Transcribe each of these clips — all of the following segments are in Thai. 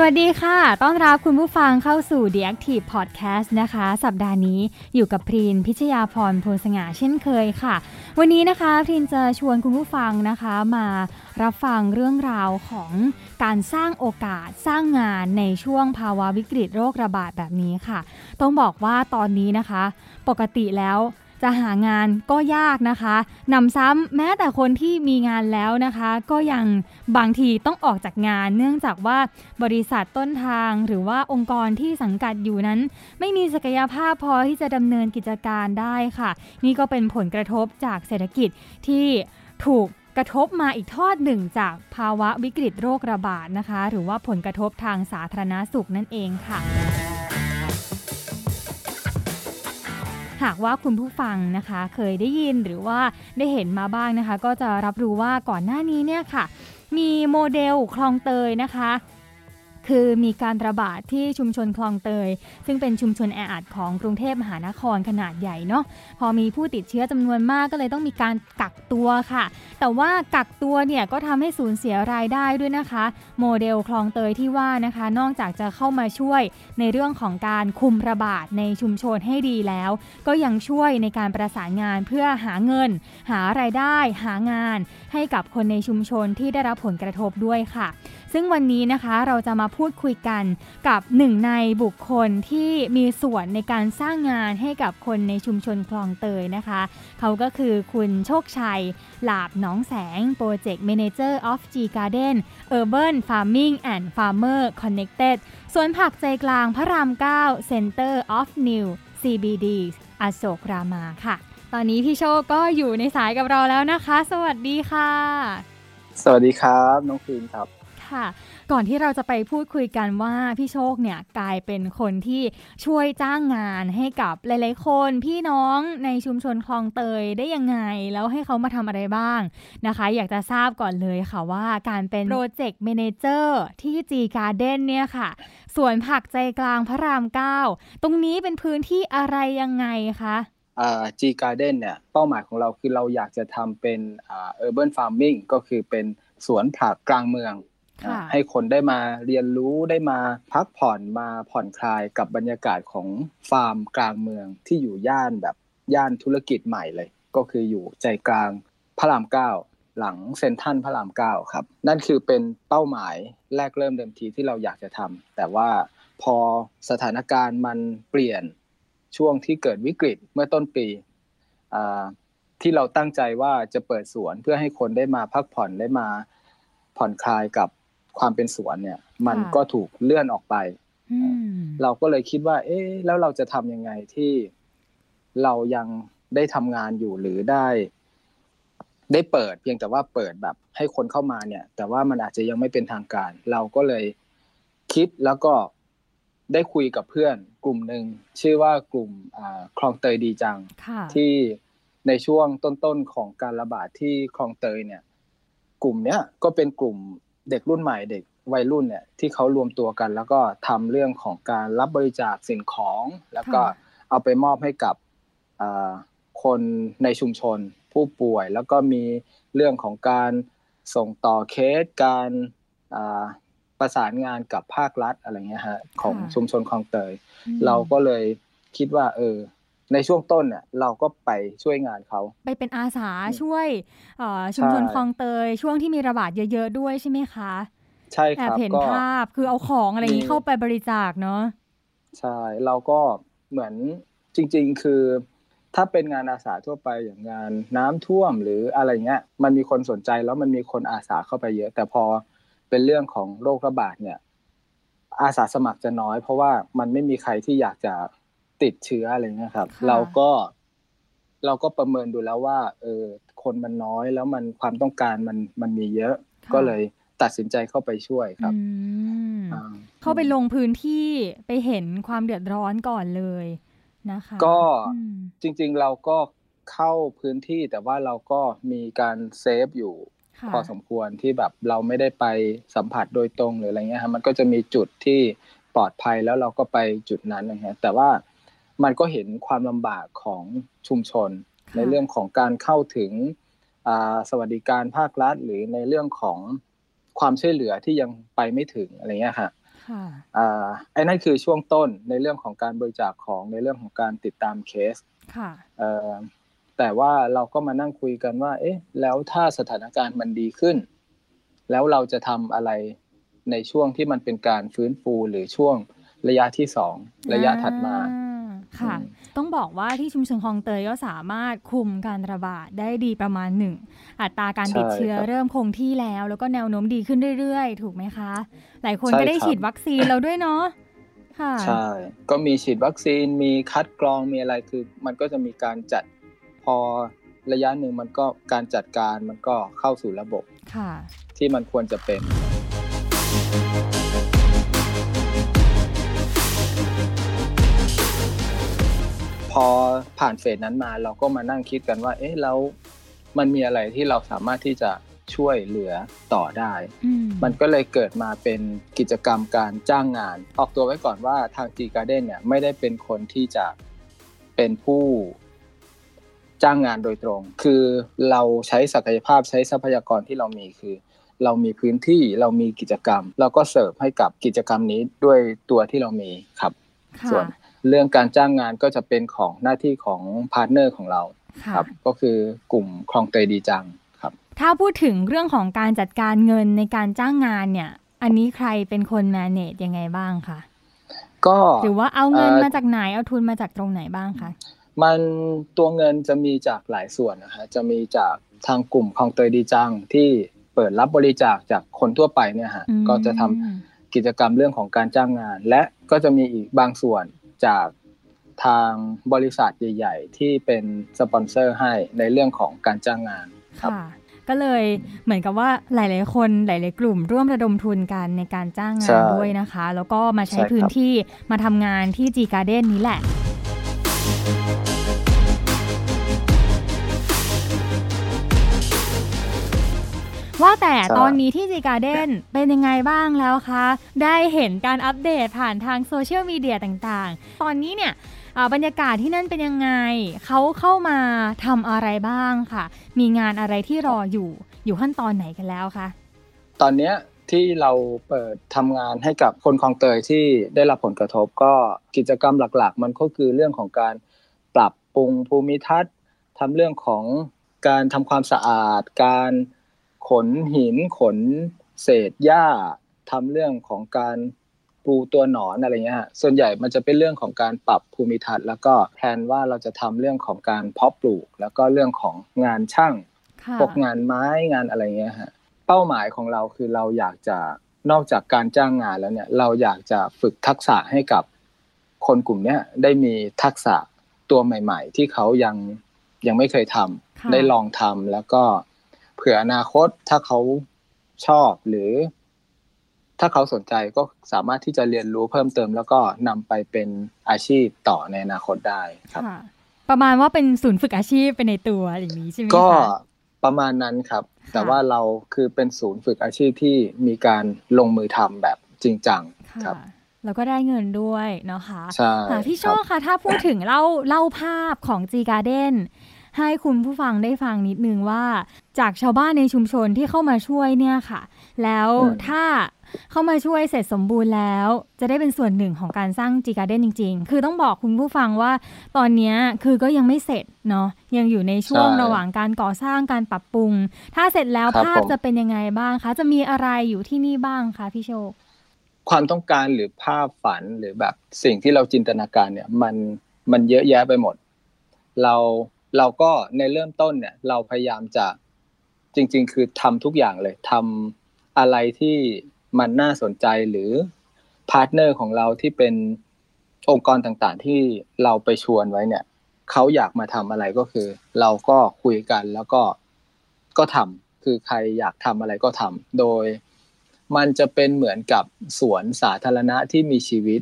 สวัสดีค่ะ ต้อนรับคุณผู้ฟังเข้าสู่ The Active Podcast นะคะ สัปดาห์นี้อยู่กับพรีนพิชยาพรโพสง่าเช่นเคยค่ะ วันนี้นะคะพรีนจะชวนคุณผู้ฟังนะคะมารับฟังเรื่องราวของการสร้างโอกาสสร้างงานในช่วงภาวะวิกฤตโรคระบาดแบบนี้ค่ะ ต้องบอกว่าตอนนี้นะคะ ปกติแล้ว จะหางานก็ยากนะคะนำซ้ำแม้แต่คนที่มีงานแล้วนะคะ ก็ยังบางทีต้องออกจากงาน เนื่องจากว่าบริษัทต้นทางหรือว่าองค์กรที่สังกัดอยู่นั้น ไม่มีศักยภาพพอที่จะดำเนินกิจการได้ค่ะ นี่ก็เป็นผลกระทบจากเศรษฐกิจที่ถูกกระทบมาอีกทอดหนึ่งจากภาวะวิกฤตโรคระบาดนะคะ หรือว่าผลกระทบทางสาธารณาสุขนั่นเองค่ะ หากว่าคุณผู้ฟังนะคะเคยได้ยินหรือว่าได้เห็นมาบ้างนะคะ ก็จะรับรู้ว่าก่อนหน้านี้เนี่ยค่ะ มีโมเดลคลองเตยนะคะ คือมีการระบาดที่ชุมชนคลองเตย ซึ่งเป็นชุมชนแออัดของกรุงเทพมหานครขนาดใหญ่เนาะพอมีผู้ติดเชื้อจำนวนมากก็เลยต้องมีการกักตัวค่ะ แต่ว่ากักตัวเนี่ยก็ทำให้สูญเสียรายได้ด้วยนะคะ โมเดลคลองเตยที่ว่านะคะ นอกจากจะเข้ามาช่วยในเรื่องของการคุมระบาดในชุมชนให้ดีแล้ว ก็ยังช่วยในการประสานงานเพื่อหาเงิน หารายได้ หางาน ให้กับคนในชุมชนที่ได้รับผลกระทบด้วยค่ะซึ่งวันนี้นะคะเราจะมาพูดคุยกันกับหนึ่งในบุคคลที่มีส่วนในการสร้างงานให้กับคนในชุมชนคลองเตยนะคะ เขาก็คือคุณโชคชัย หลาบหนองแสง Project Manager of G Garden Urban Farming and Farmer Connected สวนผักใจกลางพระราม9 Center of New CBD อโศกรามาค่ะ ตอนนี้พี่โชคก็อยู่ในสายกับเราแล้วนะคะ สวัสดีค่ะ สวัสดีครับ น้องฟินครับ ค่ะ ก่อนที่เราจะไปพูดคุยกันว่าพี่โชคเนี่ยกลายเป็นคนที่ช่วยจ้างงานให้กับหลายๆคนพี่น้องในชุมชนคลองเตยได้ยังไง แล้วให้เขามาทำอะไรบ้างนะคะ อยากจะทราบก่อนเลยค่ะว่าการเป็นโปรเจกต์ a ม a เจอร์ที่ G Garden เนี่ยค่ะสวนผักใจกลางพระราม9ตรงนี้เป็นพื้นที่อะไรยังไงคะอ่า G Garden เนี่ยเป้าหมายของเราคือเราอยากจะทำเป็นอ่า urban farming ก็คือเป็นสวนผักกลางเมืองค่ะ ให้คนได้มาเรียนรู้ได้มาพักผ่อนมาผ่อนคลายกับบรรยากาศของฟาร์มกลางเมืองที่อยู่ย่านแบบย่านธุรกิจใหม่เลย ก็คืออยู่ใจกลางพระรามเก้าหลังเซนทัลพระรามเก้าครับ นั่นคือเป็นเป้าหมายแรกเริ่มเดิมทีที่เราอยากจะทำแต่ว่าพอสถานการณ์มันเปลี่ยนช่วงที่เกิดวิกฤตเมื่อต้นปีที่เราตั้งใจว่าจะเปิดสวนเพื่อให้คนได้มาพักผ่อนได้มาผ่อนคลายกับ ความเป็นสวนเนี่ย มันค่ะก็ถูกเลื่อนออกไปอืมเราก็เลยคิดว่า เอ๊ะแล้วเราจะทำยังไงที่เรายังได้ทำงานอยู่หรือได้ ได้เปิดเพียงแต่ว่าเปิดแบบ ให้คนเข้ามาเนี่ย แต่ว่ามันอาจจะยังไม่เป็นทางการ เราก็เลยคิดแล้วก็ได้คุยกับเพื่อนกลุ่มหนึ่งชื่อว่ากลุ่มอ่าคลองเตยดีจังค่ะที่ในช่วงต้นๆของการระบาดที่คลองเตยเนี่ย กลุ่มเนี้ยก็เป็นกลุ่ม เด็กรุ่นใหม่เด็กวัยรุ่นเนี่ยที่เขารวมตัวกัน แล้วก็ทำเรื่องของการรับบริจาคสิ่งของ แล้วก็ค่ะเอาไปมอบให้กับอ่าคนในชุมชนผู้ป่วย แล้วก็มีเรื่องของการส่งต่อเคสการอ่าประสานงานกับภาครัฐอะไรเงี้ยฮะของชุมชนคลองเตยอืมเราก็เลยคิดว่า เออ ในช่วงต้นเนี่ยเราก็ไปช่วยงานเขา ไปเป็นอาสาช่วยเอ่อชุมชนใช่คลองเตย ช่วงที่มีระบาดเยอะ ๆ ด้วยใช่ไหมคะ ใช่แอครับบเห็นก็ภาพคือเอาของอะไรอย่างนี้มีเข้าไปบริจาคเนาะใช่เราก็เหมือนจริง ๆ คือ ถ้าเป็นงานอาสาทั่วไปอย่างงานน้ำท่วมหรืออะไรเงี้ย มันมีคนสนใจแล้วมันมีคนอาสาเข้าไปเยอะ แต่พอเป็นเรื่องของโรคระบาดเนี่ย อาสาสมัครจะน้อย เพราะว่ามันไม่มีใครที่อยากจะ ติดเชื้ออะไรเงี้ยครับค่ะเราก็เราก็ประเมินดูแล้วว่า เออคนมันน้อยแล้วมันความต้องการมันมันมีเยอะค่ะก็เลยตัดสินใจเข้าไปช่วยครับอืมอ่าเข้าไปลงพื้นที่ไปเห็นความเดือดร้อนก่อนเลยนะคะ ก็อืมจริง ๆ เราก็เข้าพื้นที่แต่ว่าเราก็มีการเซฟอยู่ค่ะพอสมควรที่แบบเราไม่ได้ไปสัมผัสโดยตรงหรืออะไรเงี้ยครับมันก็จะมีจุดที่ปลอดภัยแล้วเราก็ไปจุดนั้นนะฮะแต่ว่า มันก็เห็นความลำบากของชุมชน ในเรื่องของการเข้าถึงสวัสดิการภาครัฐ หรือในเรื่องของความช่วยเหลือที่ยังไปไม่ถึงอะไรเงี้ยฮะไอ้นั่นคือช่วงต้นในเรื่องของการบริจาคของในเรื่องของการติดตามเคสค่ะแต่ว่าเราก็มานั่งคุยกันว่า เอ๊ะ แล้วถ้าสถานการณ์มันดีขึ้น แล้วเราจะทำอะไรในช่วงที่มันเป็นการฟื้นฟูหรือช่วงระยะที่สองระยะถัดมา ค่ะ ต้องบอกว่าที่ชุมชนคลองเตยก็สามารถคุมการระบาดได้ดีประมาณหนึ่งอัตราการติดเชื้อเริ่มคงที่แล้ว แล้วก็แนวโน้มดีขึ้นเรื่อยๆ ถูกไหมคะ หลายคนก็ได้ฉีดวัคซีนแล้วด้วยเนาะค่ะใช่ ก็มีฉีดวัคซีนมีคัดกรองมีอะไรคือ มันก็จะมีการจัดพอระยะหนึ่งมันก็การจัดการมันก็เข้าสู่ระบบค่ะที่มันควรจะเป็น อผ่านเฟสนั้นมาเราก็มานั่งคิดกันว่า เอ๊ะแล้วมันมีอะไรที่เราสามารถที่จะช่วยเหลือต่อได้ มันก็เลยเกิดมาเป็นกิจกรรมการจ้างงาน ออกตัวไว้ก่อนว่าทางจีการ์เด้นเนี่ยไม่ได้เป็นคนที่จะเป็นผู้จ้างงานโดยตรง คือเราใช้ศักยภาพใช้ทรัพยากรที่เรามีคือ เรามีพื้นที่เรามีกิจกรรม เราก็เสิร์ฟให้กับกิจกรรมนี้ด้วยตัวที่เรามีครับ ส่วน เรื่องการจ้างงานก็จะเป็นของหน้าที่ของ partner ของเราครับก็คือกลุ่มคลองเตยดีจังครับ ถ้าพูดถึงเรื่องของการจัดการเงินในการจ้างงานเนี่ย อันนี้ใครเป็นคน manage ยังไงบ้างคะก็หรือว่าเอาเงินมาจากไหนเอาทุนมาจากตรงไหนบ้างคะมันตัวเงินจะมีจากหลายส่วนนะฮะจะมีจากทางกลุ่มคลองเตยดีจังที่เปิดรับบริจาคจากคนทั่วไปเนี่ยฮะก็จะทำกิจกรรมเรื่องของการจ้างงาน และก็จะมีอีกบางส่วน จากทางบริษัทใหญ่ ๆ ที่เป็นสปอนเซอร์ให้ในเรื่องของการจ้างงานครับก็เลยเหมือนกับว่าหลาย ๆ คนหลาย ๆ กลุ่มร่วมระดมทุนกันในการจ้างงานด้วยนะคะ แล้วก็มาใช้พื้นที่มาทำงานที่จีการ์เด้นนี้แหละ ว่าแต่ตอนนี้ที่จีการ์เด้นเป็นยังไงบ้างแล้วคะ ได้เห็นการอัปเดตผ่านทางโซเชียลมีเดียต่างๆ ตอนนี้เนี่ยบรรยากาศที่นั่นเป็นยังไง เขาเข้ามาทำอะไรบ้างค่ะ มีงานอะไรที่รออยู่อยู่ขั้นตอนไหนกันแล้วคะ ตอนนี้ที่เราเปิดทำงานให้กับคนคลองเตยที่ได้รับผลกระทบก็กิจกรรมหลักๆ มันก็คือเรื่องของการปรับปรุงภูมิทัศน์ทำเรื่องของการทำความสะอาด การ ขนหินขนเศษหญ้าทำเรื่องของการปูตัวหนอนอะไรเงี้ยส่วนใหญ่มันจะเป็นเรื่องของการปรับภูมิทัศน์ แล้วก็แทนว่าเราจะทำเรื่องของการเพาะปลูก แล้วก็เรื่องของงานช่างพวกงานไม้งานอะไรเงี้ยฮะเป้าหมายของเราคือเราอยากจะนอกจากการจ้างงานแล้วเนี่ย เราอยากจะฝึกทักษะให้กับคนกลุ่มนี้ได้มีทักษะตัวใหม่ ๆ ที่เขายังยังไม่เคยทำได้ลองทำแล้วก็ เผื่ออนาคตถ้าเขาชอบหรือ ถ้าเขาสนใจก็สามารถที่จะเรียนรู้เพิ่มเติม แล้วก็นำไปเป็นอาชีพต่อในอนาคตได้ครับ ประมาณว่าเป็นศูนย์ฝึกอาชีพเป็นในตัวอย่างนี้ใช่ไหมคะก็ประมาณนั้นครับ แต่ว่าเราคือเป็นศูนย์ฝึกอาชีพที่มีการลงมือทำแบบจริงจังครับแล้วก็ได้เงินด้วยเนาะคะใช่พี่โชคค่ะ ถ้าพูดถึงเล่าเล่าภาพของ G Garden ให้คุณผู้ฟังได้ฟังนิดนึงว่า จากชาวบ้านในชุมชนที่เข้ามาช่วยเนี่ยค่ะ แล้วถ้าเข้ามาช่วยเสร็จสมบูรณ์แล้ว จะได้เป็นส่วนหนึ่งของการสร้างจีการ์เด้นจริง ๆ คือต้องบอกคุณผู้ฟังว่าตอนนี้คือก็ยังไม่เสร็จเนาะยังอยู่ในช่วงระหว่างการก่อสร้างการปรับปรุง ถ้าเสร็จแล้วภาพจะเป็นยังไงบ้างคะ จะมีอะไรอยู่ที่นี่บ้างคะพี่โชค ความต้องการหรือภาพฝันหรือแบบสิ่งที่เราจินตนาการเนี่ย มันมันเยอะแยะไปหมด เรา เราก็ในเริ่มต้นเนี่ย เราพยายามจะจริง ๆ คือทำทุกอย่างเลยทำอะไรที่มันน่าสนใจหรือ partner ของเราที่เป็นองค์กรต่างๆ ที่เราไปชวนไว้เนี่ยเขาอยากมาทำอะไรก็คือ เราก็คุยกันแล้วก็ก็ทำคือใครอยากทำอะไรก็ทำโดยมันจะเป็นเหมือนกับสวนสาธารณะที่มีชีวิต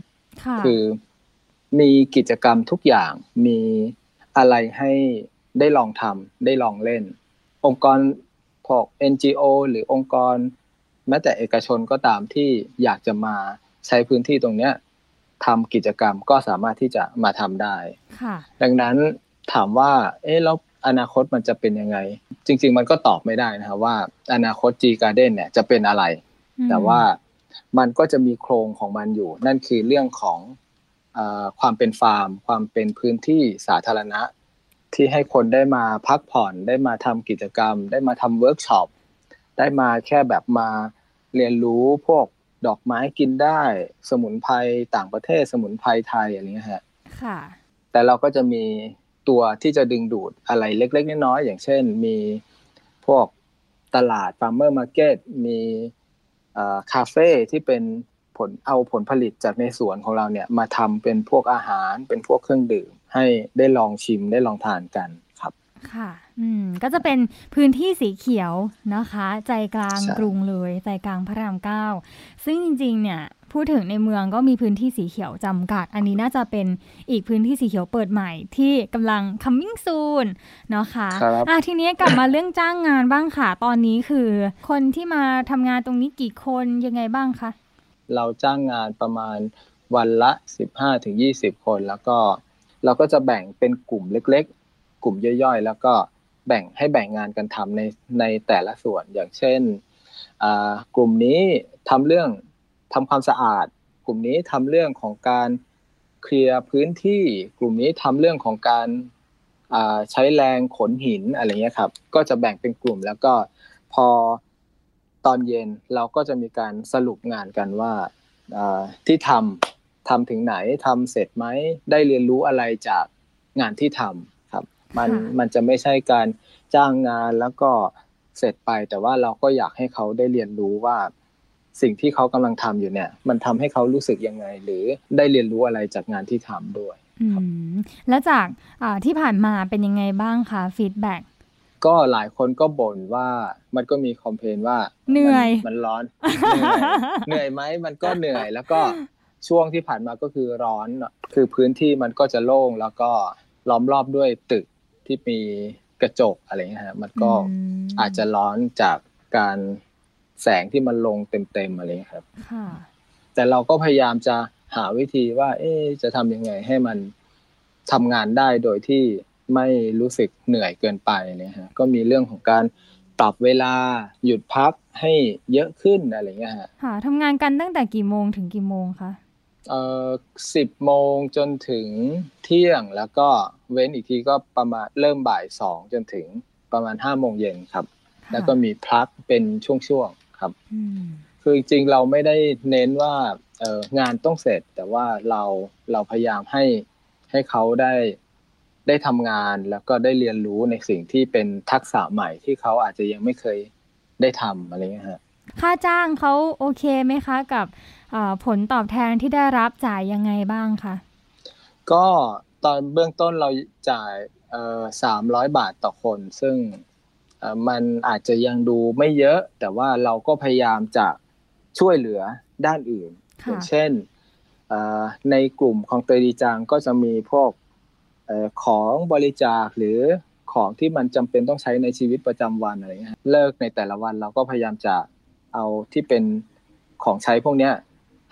คือมีกิจกรรมทุกอย่างมี อะไรให้ได้ลองทำได้ลองเล่น องค์กรพวก NGO หรือองค์กร แม้แต่เอกชนก็ตามที่อยากจะมาใช้พื้นที่ตรงเนี้ยทำกิจกรรมก็สามารถที่จะมาทำได้ค่ะดังนั้นถามว่า เอ๊ะแล้วอนาคตมันจะเป็นยังไง จริง ๆ มันก็ตอบไม่ได้นะครับว่า อนาคต G Garden เนี่ยจะเป็นอะไร แต่ว่ามันก็จะมีโครงของมันอยู่ นั่นคือเรื่องของอ ความเป็นฟาร์ม ความเป็นพื้นที่สาธารณะ ที่ให้คนได้มาพักผ่อนได้มาทำกิจกรรม ได้มาทำเวิร์กช็อปได้มาแค่แบบมาเรียนรู้พวกดอกไม้กินได้ สมุนไพรต่างประเทศ สมุนไพรไทยอะไรเงี้ยฮะค่ะแต่เราก็จะมีตัวที่จะดึงดูดอะไรเล็ก ๆ น้อยๆอย่างเช่น มีพวกตลาด farmer market มีคาเฟ่ที่เป็น ผลเอาผลผลิตจากในสวนของเราเนี่ยมาทำเป็นพวกอาหารเป็นพวกเครื่องดื่ม ให้ได้ลองชิมได้ลองทานกันครับ ค่ะ อืมก็จะเป็นพื้นที่สีเขียวนะคะ ใจกลางกรุงเลยใจกลางพระรามเก้าซึ่งจริง ๆ เนี่ยพูดถึงในเมืองก็มีพื้นที่สีเขียวจำกัด อันนี้น่าจะเป็นอีกพื้นที่สีเขียวเปิดใหม่ที่กำลัง coming soon เนาะคะครับอะทีนี้กลับมาเรื่องจ้างงานบ้างค่ะ ตอนนี้คือ คนที่มาทำงานตรงนี้กี่คนยังไงบ้างคะ เราจ้างงานประมาณวันละ 15-20 คน แล้วก็เราก็จะแบ่งเป็นกลุ่มเล็กๆ กลุ่มย่อยๆ แล้วก็แบ่งให้แบ่งงานกันทำในในแต่ละส่วนอย่างเช่นกลุ่มนี้ทำเรื่องทำความสะอาด กลุ่มนี้ทำเรื่องของการเคลียร์พื้นที่ กลุ่มนี้ทำเรื่องของการใช้แรงขนหินอะไรเงี้ยครับ ก็จะแบ่งเป็นกลุ่มแล้วก็พอ ตอนเย็นเราก็จะมีการสรุปงานกันว่าที่ทำทำถึงไหนทำเสร็จไหมได้เรียนรู้อะไรจากงานที่ทำครับ มันมันจะไม่ใช่การจ้างงานแล้วก็เสร็จไป แต่ว่าเราก็อยากให้เขาได้เรียนรู้ว่าสิ่งที่เขากำลังทำอยู่เนี่ย มันทำให้เขารู้สึกยังไง หรือได้เรียนรู้อะไรจากงานที่ทำด้วยอืมแล้วจากที่ผ่านมาเป็นยังไงบ้างคะฟีดแบ็ กก็หลายคนก็บ่นว่ามันก็มีคอมเพลนว่าเหนื่อยมันร้อน เหนื่อยไหมมันก็เหนื่อยแล้วก็ช่วงที่ผ่านมาก็คือร้อน คือพื้นที่มันก็จะโล่งแล้วก็ล้อมรอบด้วยตึกที่มีกระจกอะไรเงี้ยฮะมันก็อาจจะร้อนจากการแสงที่มันลงเต็มๆอะไรเงี้ยครับแต่เราก็พยายามจะหาวิธีว่า เอ๊จะทำยังไงให้มันทำงานได้โดยที่ ไม่รู้สึกเหนื่อยเกินไปเนี่ยฮะก็มีเรื่องของการปรับเวลาหยุดพักให้เยอะขึ้นอะไรเงี้ยฮะค่ะทำงานกันตั้งแต่กี่โมงถึงกี่โมงคะเอ่อสิบโมงจนถึงเที่ยงแล้วก็เว้นอีกทีก็ประมาณเริ่มบ่ายสองจนถึงประมาณห้าโมงเย็นครับ แล้วก็มีพักเป็นช่วงๆครับคือจริงๆเราไม่ได้เน้นว่าเอองานต้องเสร็จ แต่ว่าเราเราพยายามให้ให้เขาได้ ได้ทำงานแล้วก็ได้เรียนรู้ในสิ่งที่เป็นทักษะใหม่ที่เขาอาจจะยังไม่เคยได้ทำอะไรเงี้ยฮะค่าจ้างเขาโอเคไหมคะกับผลตอบแทนที่ได้รับจ่ายยังไงบ้างคะก็ตอนเบื้องต้นเราจ่ายสามร้อยบาทต่อคน ซึ่งมันอาจจะยังดูไม่เยอะ แต่ว่าเราก็พยายามจะช่วยเหลือด้านอื่นอย่างเช่นในกลุ่มของเตยดีจังก็จะมีพวก ของบริจาคหรือของที่มันจำเป็นต้องใช้ในชีวิตประจำวันอะไรเงี้ยเลิกในแต่ละวันเราก็พยายามจะเอาที่เป็นของใช้พวกเนี้ย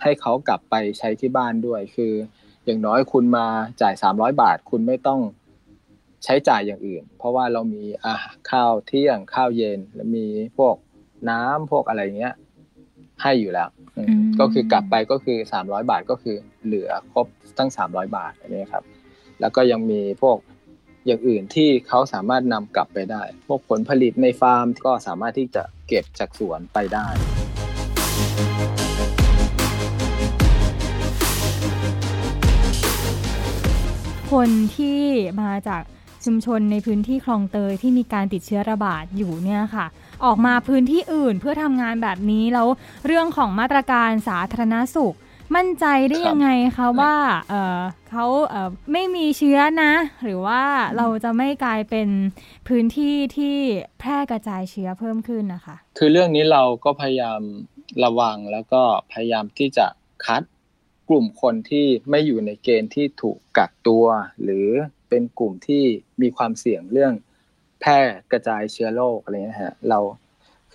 ให้เขากลับไปใช้ที่บ้านด้วย คือ อย่างน้อยคุณมาจ่ายสามร้อยบาท คุณไม่ต้องใช้จ่ายอย่างอื่น เพราะว่าเรามีอาข้าวเที่ยงข้าวเย็นแล้วมีพวกน้ำพวกอะไรเงี้ยให้อยู่แล้ว ก็คือกลับไปก็คือสามร้อยบาทก็คือเหลือครบตั้งสามร้อยบาทอันนี้ครับ แล้วก็ยังมีพวกอย่างอื่นที่เขาสามารถนำกลับไปได้ พวกผลผลิตในฟาร์มก็สามารถที่จะเก็บจากสวนไปได้ คนที่มาจากชุมชนในพื้นที่คลองเตยที่มีการติดเชื้อระบาดอยู่เนี่ยค่ะ ออกมาพื้นที่อื่นเพื่อทำงานแบบนี้แล้วเรื่องของมาตรการสาธารณสุข มั่นใจได้ยังไงคะว่าเเขาไม่มีเชื้อนะ หรือว่าเราจะไม่กลายเป็นพื้นที่ที่แพร่กระจายเชื้อเพิ่มขึ้นนะคะ คือเรื่องนี้เราก็พยายามระวังแล้วก็พยายามที่จะคัดกลุ่มคนที่ไม่อยู่ในเกณฑ์ที่ถูกกักตัว หรือเป็นกลุ่มที่มีความเสี่ยงเรื่องแพร่กระจายเชื้อโรคอะไรนะฮะเรา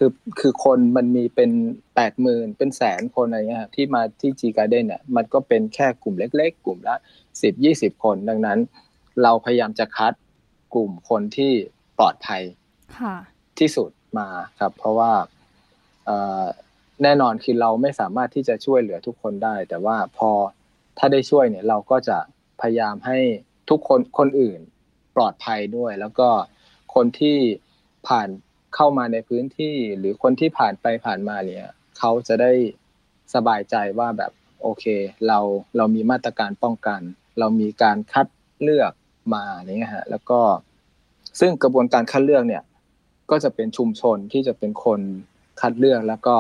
คือคือคนมันมีเป็นแปดหมื่นเป็นแสนคนอะไรเงี้ยที่มาที่จีการ์เด้นเนี่ยมันก็เป็นแค่กลุ่มเล็ก ๆ กลุ่มละสิบยี่สิบคนดังนั้น เราพยายามจะคัดกลุ่มคนที่ปลอดภัยที่สุดมาครับ เพราะว่าแน่นอนคือเราไม่สามารถที่จะช่วยเหลือทุกคนได้ แต่ว่าพอถ้าได้ช่วยเนี่ย เราก็จะพยายามให้ทุกคนคนอื่นปลอดภัยด้วย แล้วก็คนที่ผ่าน เข้ามาในพื้นที่หรือคนที่ผ่านไปผ่านมาเนี่ยเขาจะได้สบายใจว่าแบบโอเค เราเรามีมาตรการป้องกัน เรามีการคัดเลือกมาเนี่ยฮะแล้วก็ซึ่งกระบวนการคัดเลือกเนี่ย ก็จะเป็นชุมชนที่จะเป็นคนคัดเลือกแล้วก็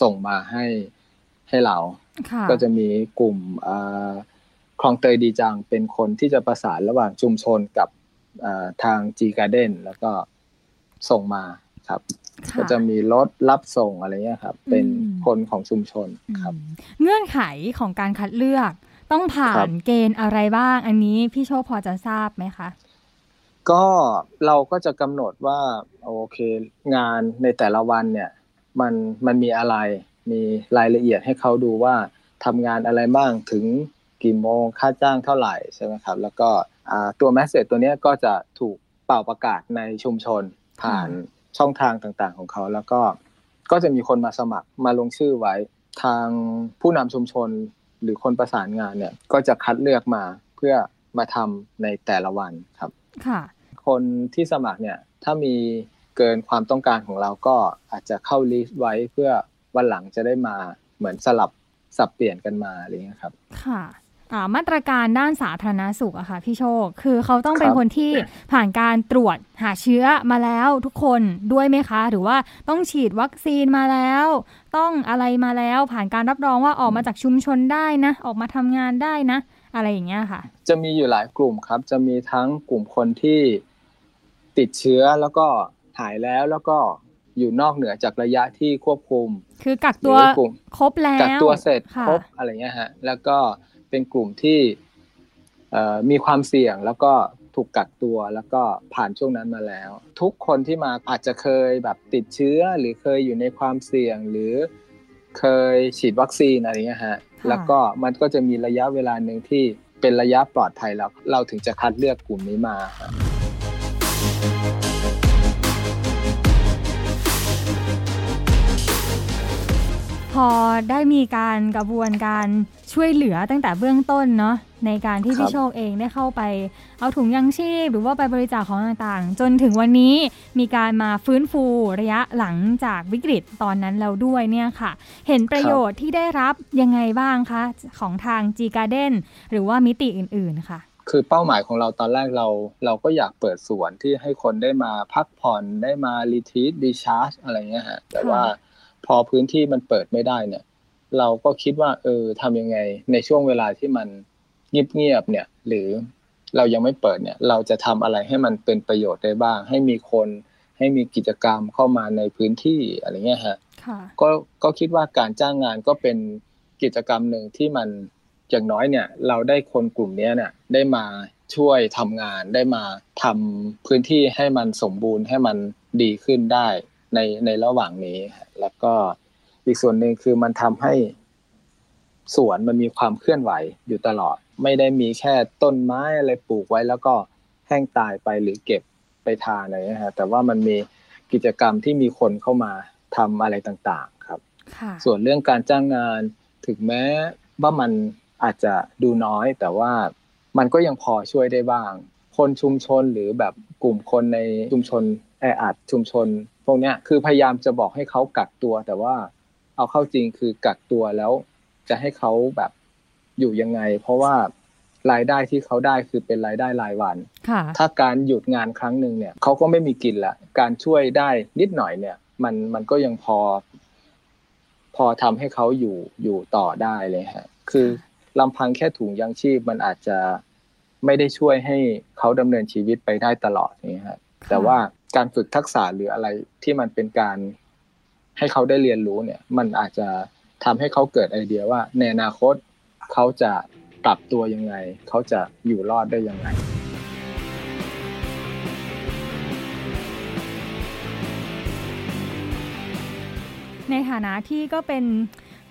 ส่งมาให้ให้เรา ก็จะมีกลุ่มคลองเตยดีจังเป็นคนที่จะประสานระหว่างชุมชนกับทางจีการ์เด้นแล้วก็ส่งมา ครับ ก็จะมีรถรับส่งอะไรเงี้ยครับ เป็นคนของชุมชนครับ เงื่อนไขของการคัดเลือก ต้องผ่านเกณฑ์อะไรบ้าง อันนี้พี่โชคพอจะทราบไหมคะก็เราก็จะกำหนดว่าโอเค งานในแต่ละวันเนี่ย มันมันมีอะไรมีรายละเอียดให้เขาดูว่าทำงานอะไรบ้างถึงกี่โมงค่าจ้างเท่าไหร่ใช่ไหมครับ แล้วก็ตัวแมสเซจตัวนี้ก็จะถูกเป่าประกาศในชุมชนผ่าน ช่องทางต่างๆของเขา แล้วก็ก็จะมีคนมาสมัครมาลงชื่อไว้ทางผู้นำชุมชนหรือคนประสานงานเนี่ยก็จะคัดเลือกมาเพื่อมาทำในแต่ละวันครับค่ะ คนที่สมัครเนี่ยถ้ามีเกินความต้องการของเราก็อาจจะเข้าลิสต์ไว้เพื่อวันหลังจะได้มาเหมือนสลับสับเปลี่ยนกันมาอะไรเงี้ยครับ ค่ะ มาตรการด้านสาธารณสุขอะค่ะพี่โชค คือเขาต้องเป็นคนที่ผ่านการตรวจหาเชื้อมาแล้วทุกคนด้วยไหมคะ หรือว่าต้องฉีดวัคซีนมาแล้ว ต้องอะไรมาแล้วผ่านการรับรองว่าออกมาจากชุมชนได้นะ ออกมาทำงานได้นะ อะไรอย่างเงี้ยค่ะ จะมีอยู่หลายกลุ่มครับ จะมีทั้งกลุ่มคนที่ติดเชื้อแล้วก็หายแล้วแล้วก็อยู่นอกเหนือจากระยะที่ควบคุม คือกักตัวครบแล้วกักตัวเสร็จครบอะไรเงี้ยฮะแล้วก็ เป็นกลุ่มที่มีความเสี่ยงแล้วก็ถูกกักตัวแล้วก็ผ่านช่วงนั้นมาแล้ว ทุกคนที่มาอาจจะเคยแบบติดเชื้อหรือเคยอยู่ในความเสี่ยงหรือเคยฉีดวัคซีนอะไรเงี้ยฮะแล้วก็มันก็จะมีระยะเวลาหนึ่งที่เป็นระยะปลอดภัยแล้วเราถึงจะคัดเลือกกลุ่มนี้มา พอได้มีการกระบวนการช่วยเหลือตั้งแต่เบื้องต้นเนาะในการที่พี่โชคเองได้เข้าไป เอาถุงยังชีพ หรือว่าไปบริจาคของต่างๆ จนถึงวันนี้มีการมาฟื้นฟูระยะหลังจากวิกฤตตอนนั้นแล้วด้วยเนี่ยค่ะ เห็นประโยชน์ที่ได้รับยังไงบ้างคะ ของทาง G Garden หรือว่ามิติอื่นๆค่ะ คือเป้าหมายของเราตอนแรกเราเราก็อยากเปิดสวนที่ให้คนได้มาพักผ่อนได้มารีทีสดีชาร์จอะไรเงี้ยฮะแต่ว่า พอพื้นที่มันเปิดไม่ได้เนี่ย เราก็คิดว่า เออทำยังไง ในช่วงเวลาที่มันเงียบๆเนี่ย หรือเรายังไม่เปิดเนี่ย เราจะทำอะไรให้มันเป็นประโยชน์ได้บ้าง ให้มีคน ให้มีกิจกรรมเข้ามาในพื้นที่อะไรเงี้ยฮะก็ก็คิดว่าการจ้างงานก็เป็นกิจกรรมหนึ่งที่มันอย่างน้อยเนี่ย เราได้คนกลุ่มนี้เนี่ยได้มาช่วยทำงานได้มาทำพื้นที่ให้มันสมบูรณ์ให้มันดีขึ้นได้ ในในระหว่างนี้ แล้วก็อีกส่วนหนึ่งคือมันทำให้สวนมันมีความเคลื่อนไหวอยู่ตลอด ไม่ได้มีแค่ต้นไม้อะไรปลูกไว้แล้วก็แห้งตายไปหรือเก็บไปทานอะไรนะฮะแต่ว่ามันมีกิจกรรมที่มีคนเข้ามาทำอะไรต่างๆ ครับ ส่วนเรื่องการจ้างงานถึงแม้ว่ามันอาจจะดูน้อย แต่ว่ามันก็ยังพอช่วยได้บ้าง คนชุมชนหรือแบบกลุ่มคนในชุมชน แออัดชุมชน พวกเนี้ยคือพยายามจะบอกให้เขากักตัว แต่ว่าเอาเข้าจริงคือกักตัวแล้วจะให้เขาแบบอยู่ยังไง เพราะว่ารายได้ที่เขาได้คือเป็นรายได้รายวัน ถ้าการหยุดงานครั้งหนึ่งเนี่ยเขาก็ไม่มีกินละ การช่วยได้นิดหน่อยเนี่ย มันมันก็ยังพอ พอทำให้เขาอยู่อยู่ต่อได้เลยฮะ คือลำพังแค่ถุงยังชีพมันอาจจะไม่ได้ช่วยให้เขาดำเนินชีวิตไปได้ตลอดนี่ฮะ แต่ว่าการฝึกทักษะหรืออะไรที่มันเป็นการให้เขาได้เรียนรู้เนี่ย มันอาจจะทำให้เขาเกิดไอเดียว่าในอนาคตเขาจะปรับตัวยังไง เขาจะอยู่รอดได้ยังไงในฐานะที่ก็เป็น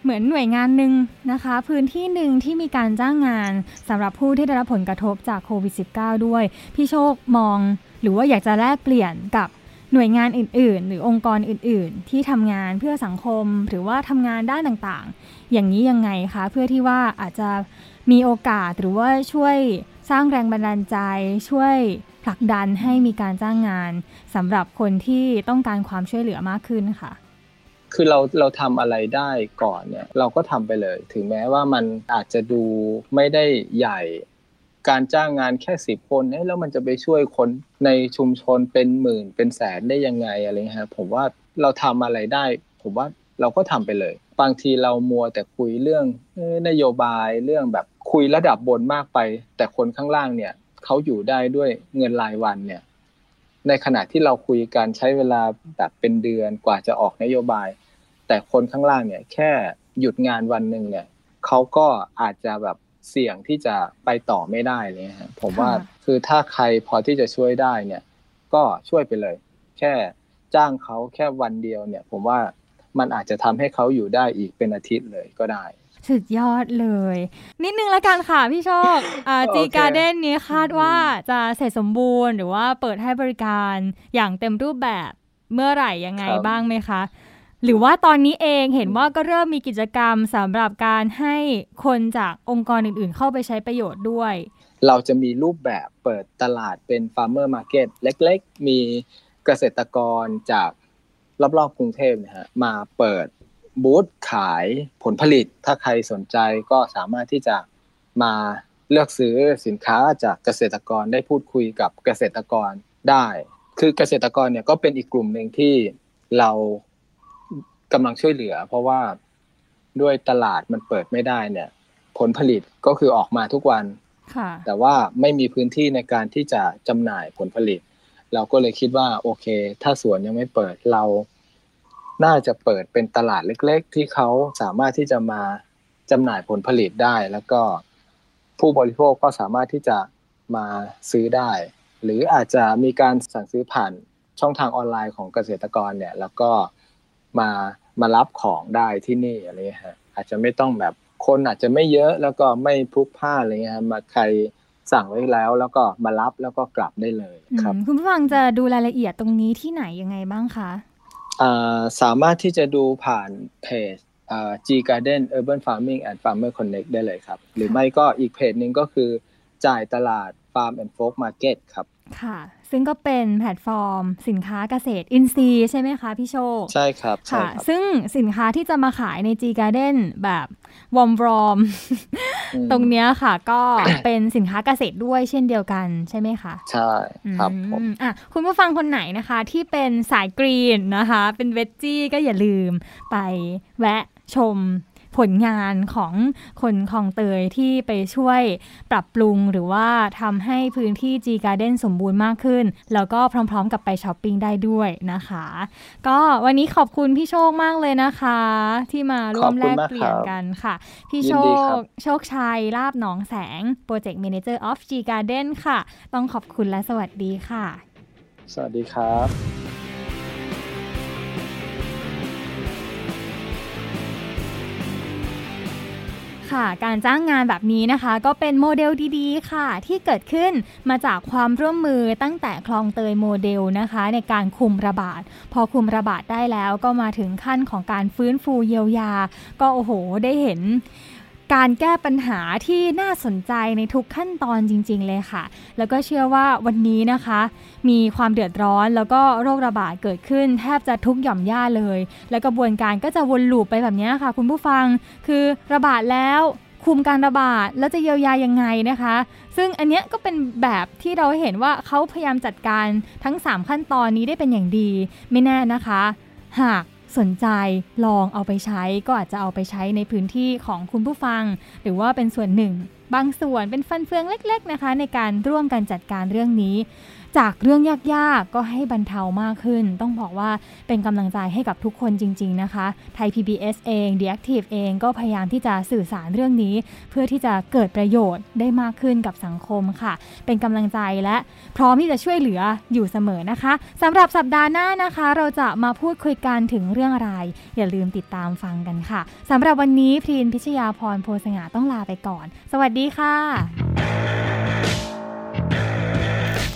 เหมือนหน่วยงานหนึ่งนะคะ พื้นที่หนึ่งที่มีการจ้างงานสำหรับผู้ที่ได้รับผลกระทบจากโควิด -19 ด้วย พี่โชคมอง หรือว่าอยากจะแลกเปลี่ยนกับหน่วยงานอื่น ๆ หรือองค์กรอื่น ๆ ที่ทำงานเพื่อสังคมหรือว่าทำงานด้านต่างๆ อย่างนี้ยังไงคะเพื่อที่ว่าอาจจะมีโอกาสหรือว่าช่วยสร้างแรงบันดาลใจ ช่วยผลักดันให้มีการจ้างงานสำหรับคนที่ต้องการความช่วยเหลือมากขึ้นค่ะคือเราเราทำอะไรได้ก่อนเนี่ยเราก็ทำไปเลย ถึงแม้ว่ามันอาจจะดูไม่ได้ใหญ่ การจ้างงานแค่สิบคนเนี่ยแล้วมันจะไปช่วยคนในชุมชนเป็นหมื่นเป็นแสนได้ยังไงอะไรเงี้ยครับผมว่าเราทำอะไรได้ ผมว่าเราก็ทำไปเลย บางทีเรามัวแต่คุยเรื่องนโยบายเรื่องแบบคุยระดับบนมากไป แต่คนข้างล่างเนี่ยเขาอยู่ได้ด้วยเงินรายวันเนี่ย ในขณะที่เราคุยกันใช้เวลาแบบเป็นเดือนกว่าจะออกนโยบาย แต่คนข้างล่างเนี่ย แค่หยุดงานวันหนึ่งเนี่ยเขาก็อาจจะแบบ เสี่ยงที่จะไปต่อไม่ได้เลยฮะผมว่าคือถ้าใครพอที่จะช่วยได้เนี่ย ก็ช่วยไปเลย แค่จ้างเขาแค่วันเดียวเนี่ย ผมว่ามันอาจจะทำให้เขาอยู่ได้อีกเป็นอาทิตย์เลยก็ได้สุดยอดเลย นิดนึงละกันค่ะพี่โชคจีการ์เด้นนี้คาดว่าจะเสร็จสมบูรณ์ หรือว่าเปิดให้บริการอย่างเต็มรูปแบบเมื่อไหร่ยังไงบ้างไหมคะ หรือว่าตอนนี้เองเห็นว่าก็เริ่มมีกิจกรรมสำหรับการให้คนจากองค์กรอื่นๆ เข้าไปใช้ประโยชน์ด้วย เราจะมีรูปแบบเปิดตลาดเป็น farmer market เล็กๆ มีเกษตรกรจากรอบๆกรุงเทพนะฮะมาเปิดบูธขายผลผลิต ถ้าใครสนใจก็สามารถที่จะมาเลือกซื้อสินค้าจากเกษตรกรได้พูดคุยกับเกษตรกรได้ คือเกษตรกรเนี่ยก็เป็นอีกกลุ่มหนึ่งที่เรา กำลังช่วยเหลือ เพราะว่าด้วยตลาดมันเปิดไม่ได้เนี่ย ผลผลิตก็คือออกมาทุกวันแต่ว่าไม่มีพื้นที่ในการที่จะจำหน่ายผลผลิต เราก็เลยคิดว่า โอเค ถ้าสวนยังไม่เปิดเรา น่าจะเปิดเป็นตลาดเล็ก ๆ ที่เขาสามารถที่จะมาจำหน่ายผลผลิตได้ แล้วก็ผู้บริโภคก็สามารถที่จะมาซื้อได้ หรืออาจจะมีการสั่งซื้อผ่านช่องทางออนไลน์ของเกษตรกรเนี่ย แล้วก็มา มารับของได้ที่นี่อะไรเงี้ยฮะอาจจะไม่ต้องแบบคนอาจจะไม่เยอะแล้วก็ไม่พลุกพล่านอะไรเงี้ยมาใครสั่งไว้แล้วแล้วก็มารับแล้วก็กลับได้เลยครับคุณผู้ฟังจะดูรายละเอียดตรงนี้ที่ไหนยังไงบ้างคะสามารถที่จะดูผ่านเพจ G Garden Urban Farming and Farmer Connect ได้เลยครับ หรือไม่ก็อีกเพจหนึ่งก็คือจ่ายตลาด Farm and Folk Market ครับ ค่ะ ซึ่งก็เป็นแพลตฟอร์ม สินค้าเกษตรอินทรีย์ใช่ไหมคะพี่โชค ใช่ครับค่ะ ซึ่งสินค้าที่จะมาขายใน G Garden แบบวอมบรอมตรงเนี้ยค่ะ ก็เป็นสินค้าเกษตรด้วยเช่นเดียวกันใช่ไหมคะ ใช่ครับผมอะคุณผู้ฟังคนไหนนะคะ ที่เป็นสายกรีนนะคะ เป็นเวจจี้ก็อย่าลืมไปแวะชม ผลงานของคนคลองเตยที่ไปช่วยปรับปรุงหรือว่าทำให้พื้นที่ G Garden สมบูรณ์มากขึ้น แล้วก็พร้อมๆกับไปช้อปปิ้งได้ด้วยนะคะ ก็วันนี้ขอบคุณพี่โชคมากเลยนะคะ ที่มาร่วมแลกเปลี่ยนกันค่ะ พี่โชคโชคชัยลาบหนองแสง Project Manager of G Garden ค่ะ ต้องขอบคุณและสวัสดีค่ะ สวัสดีครับ ค่ะ การจ้างงานแบบนี้นะคะ ก็เป็นโมเดลดีๆ ค่ะ ที่เกิดขึ้นมาจากความร่วมมือตั้งแต่คลองเตยโมเดลนะคะ ในการคุมระบาด พอคุมระบาดได้แล้วก็มาถึงขั้นของการฟื้นฟูเยียวยา ก็โอ้โหได้เห็น การแก้ปัญหาที่น่าสนใจในทุกขั้นตอนจริง ๆ เลยค่ะ แล้วก็เชื่อว่าวันนี้นะคะ มีความเดือดร้อนแล้วก็โรคระบาดเกิดขึ้น แทบจะทุกหย่อมย่าเลย แล้วกระบวนการก็จะวนลูปไปแบบนี้ค่ะ คุณผู้ฟังคือระบาดแล้วคุมการระบาดแล้วจะเยียวยายังไงนะคะ ซึ่งอันนี้ก็เป็นแบบที่เราเห็นว่าเขาพยายามจัดการทั้ง 3 ขั้นตอนนี้ได้เป็นอย่างดี ไม่แน่นะคะ หาก สนใจลองเอาไปใช้ก็อาจจะเอาไปใช้ในพื้นที่ของคุณผู้ฟัง หรือว่าเป็นส่วนหนึ่ง บางส่วนเป็นฟันเฟืองเล็ก ๆนะคะ ในการร่วมกันจัดการเรื่องนี้ จากเรื่องยากๆ ก็ให้บรรเทามากขึ้น ต้องบอกว่าเป็นกำลังใจให้กับทุกคนจริง ๆ นะคะ ไทย PBS เอง The Active เองก็พยายามที่จะสื่อสารเรื่องนี้ เพื่อที่จะเกิดประโยชน์ได้มากขึ้นกับสังคมค่ะ เป็นกำลังใจและพร้อมที่จะช่วยเหลืออยู่เสมอนะคะสำหรับสัปดาห์หน้านะคะ เราจะมาพูดคุยกันถึงเรื่องอะไร อย่าลืมติดตามฟังกันค่ะสำหรับวันนี้พรีนพิชยาพรโพสง่าต้องลาไปก่อน สวัสดีค่ะ